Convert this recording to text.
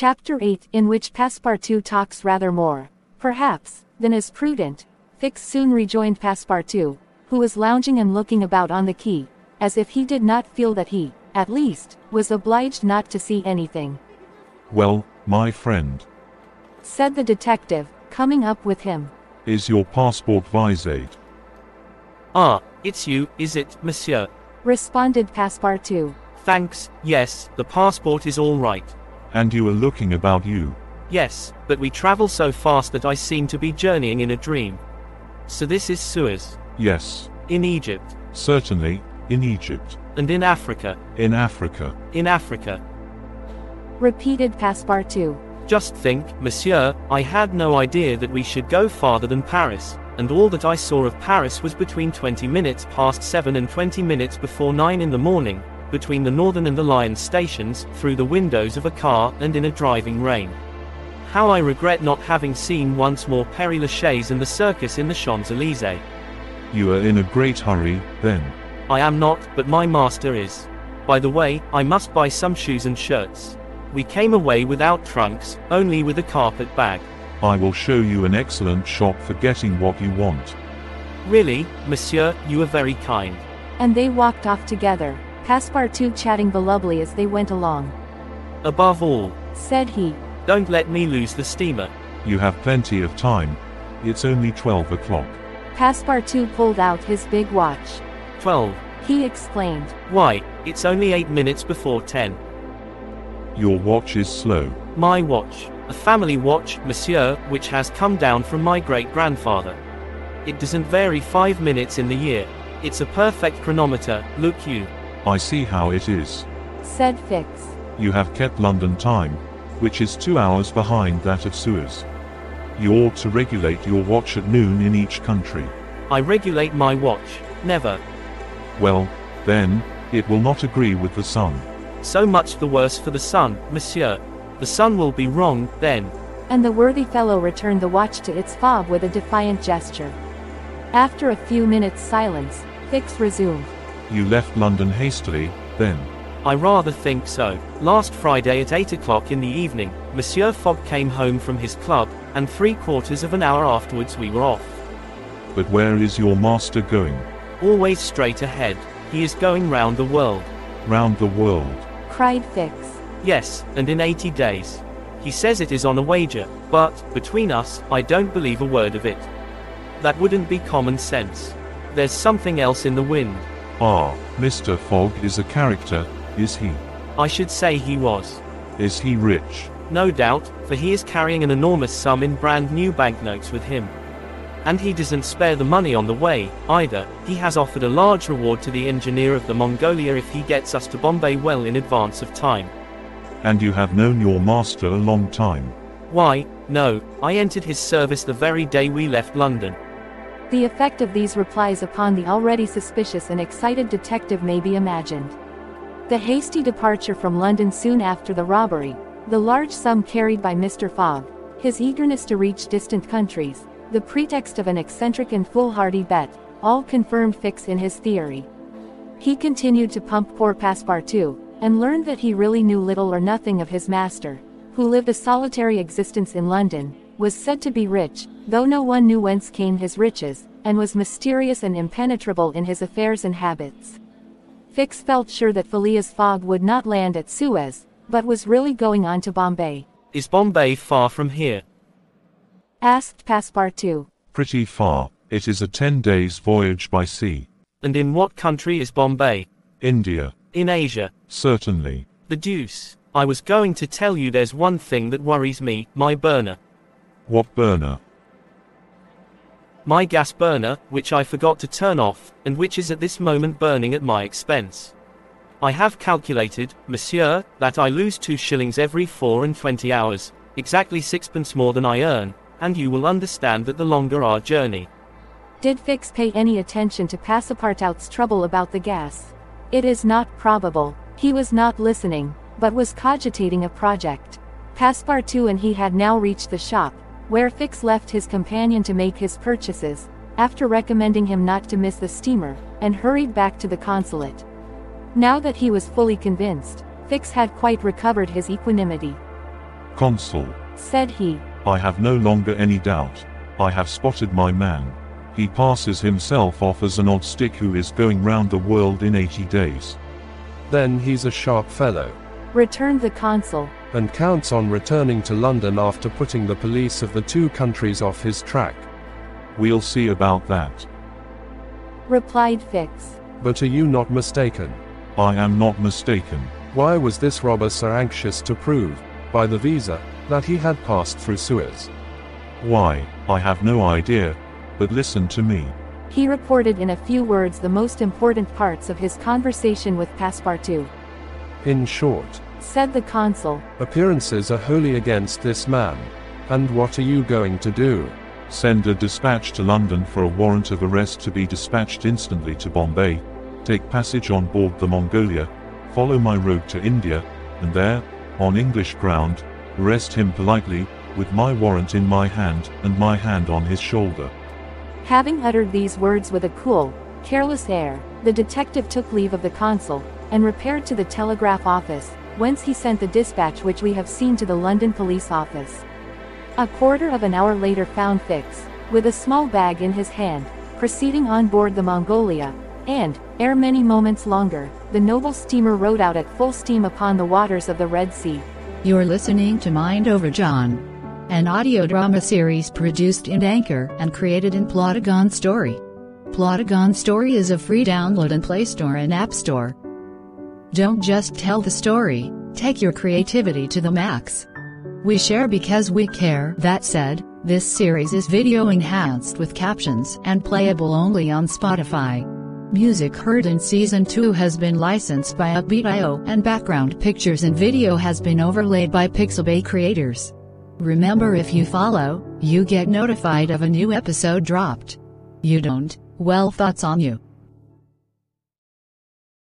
Chapter 8 in which Passepartout talks rather more, perhaps, than is prudent. Fix soon rejoined Passepartout, who was lounging and looking about on the quay, as if he did not feel that he, at least, was obliged not to see anything. Well, my friend, Said the detective, coming up with him. is your passport vised? Ah, it's you, is it, monsieur? Responded Passepartout. Thanks, yes, the passport is all right. And you are looking about you. Yes, but we travel so fast that I seem to be journeying in a dream. So this is Suez. Yes, In Egypt. certainly, in Egypt, And in Africa. in Africa. In Africa. Repeated Passepartout. Just think, monsieur, I had no idea that we should go farther than Paris, and all that I saw of Paris was between 20 minutes past 7 and 20 minutes before 9 in the morning, between the Northern and the Lion stations, through the windows of a car, and in a driving rain. How I regret not having seen once more Père Lachaise and the circus in the Champs-Élysées. You are in a great hurry, then. I am not, but my master is. By the way, I must buy some shoes and shirts. We came away without trunks, only with a carpet bag. I will show you an excellent shop for getting what you want. Really, monsieur, you are very kind. And they walked off together, Passepartout chatting volubly as they went along. Above all, Said he. don't let me lose the steamer. You have plenty of time. It's only 12 o'clock. Passepartout pulled out his big watch. 12. He exclaimed. Why, it's only 8 minutes before 10. Your watch is slow. My watch. A family watch, monsieur, which has come down from my great grandfather. It doesn't vary 5 minutes in the year. It's a perfect chronometer, look you. I see how it is. Said Fix. You have kept London time, which is two hours behind that of Suez. You ought to regulate your watch at noon in each country. I regulate my watch. Never. Well, then, it will not agree with the sun. So much the worse for the sun, monsieur. The sun will be wrong, then. And the worthy fellow returned the watch to its fob with a defiant gesture. After a few minutes' silence, Fix resumed. You left London hastily, then. I rather think so. Last Friday at 8 o'clock in the evening, Monsieur Fogg came home from his club, and three quarters of an hour afterwards we were off. But where is your master going? Always straight ahead. He is going round the world. Round the world. Cried Fix. Yes, and in 80 days. He says it is on a wager, but, between us, I don't believe a word of it. That wouldn't be common sense. There's something else in the wind. Ah, Mr. Fogg is a character, is he? I should say he was. Is he rich? No doubt, for he is carrying an enormous sum in brand new banknotes with him. And he doesn't spare the money on the way, either. He has offered a large reward to the engineer of the Mongolia if he gets us to Bombay well in advance of time. And you have known your master a long time. Why, no, I entered his service the very day we left London. The effect of these replies upon the already suspicious and excited detective may be imagined. The hasty departure from London soon after the robbery, the large sum carried by Mr. Fogg, his eagerness to reach distant countries, the pretext of an eccentric and foolhardy bet, all confirmed Fix in his theory. He continued to pump poor Passepartout, and learned that he really knew little or nothing of his master, who lived a solitary existence in London, was said to be rich, though no one knew whence came his riches, and was mysterious and impenetrable in his affairs and habits. Fix felt sure that Phileas Fogg would not land at Suez, but was really going on to Bombay. Is Bombay far from here? Asked Passepartout. Pretty far. It is a 10 days voyage by sea. And in what country is Bombay? India. In Asia. Certainly. The deuce. I was going to tell you there's one thing that worries me, my burner. What burner? My gas burner, which I forgot to turn off, and which is at this moment burning at my expense. I have calculated, monsieur, that I lose two shillings every four and twenty hours, exactly sixpence more than I earn, and you will understand that the longer our journey. Did Fix pay any attention to Passepartout's trouble about the gas? It is not probable. He was not listening, but was cogitating a project. Passepartout and he had now reached the shop, where Fix left his companion to make his purchases, after recommending him not to miss the steamer, and hurried back to the consulate. Now that he was fully convinced, Fix had quite recovered his equanimity. Consul, said he. I have no longer any doubt. I have spotted my man. He passes himself off as an odd stick who is going round the world in 80 days. Then he's a sharp fellow, Returned the consul. and counts on returning to London after putting the police of the two countries off his track. We'll see about that. Replied Fix. But are you not mistaken? I am not mistaken. Why was this robber so anxious to prove, by the visa, that he had passed through Suez? Why, I have no idea, but listen to me. He reported in a few words the most important parts of his conversation with Passepartout. In short, Said the consul. appearances are wholly against this man. And what are you going to do? Send a dispatch to London for a warrant of arrest to be dispatched instantly to Bombay, take passage on board the Mongolia, follow my road to India, and there, on English ground, arrest him politely, with my warrant in my hand and my hand on his shoulder. Having uttered these words with a cool, careless air, the detective took leave of the consul, and repaired to the telegraph office, whence he sent the dispatch which we have seen to the London police office. A quarter of an hour later found Fix, with a small bag in his hand, proceeding on board the Mongolia, and, ere many moments longer, the noble steamer rode out at full steam upon the waters of the Red Sea. You're listening to Mind Over John, an audio drama series produced in Anchor and created in Plotagon Story. Plotagon Story is a free download in Play Store and App Store. Don't just tell the story, take your creativity to the max. We share because we care. That said, this series is video enhanced with captions and playable only on Spotify. Music heard in season 2 has been licensed by Uppbeat.io and background pictures and video has been overlaid by Pixabay creators. Remember if you follow, you get notified of a new episode dropped. You don't, well thoughts on you.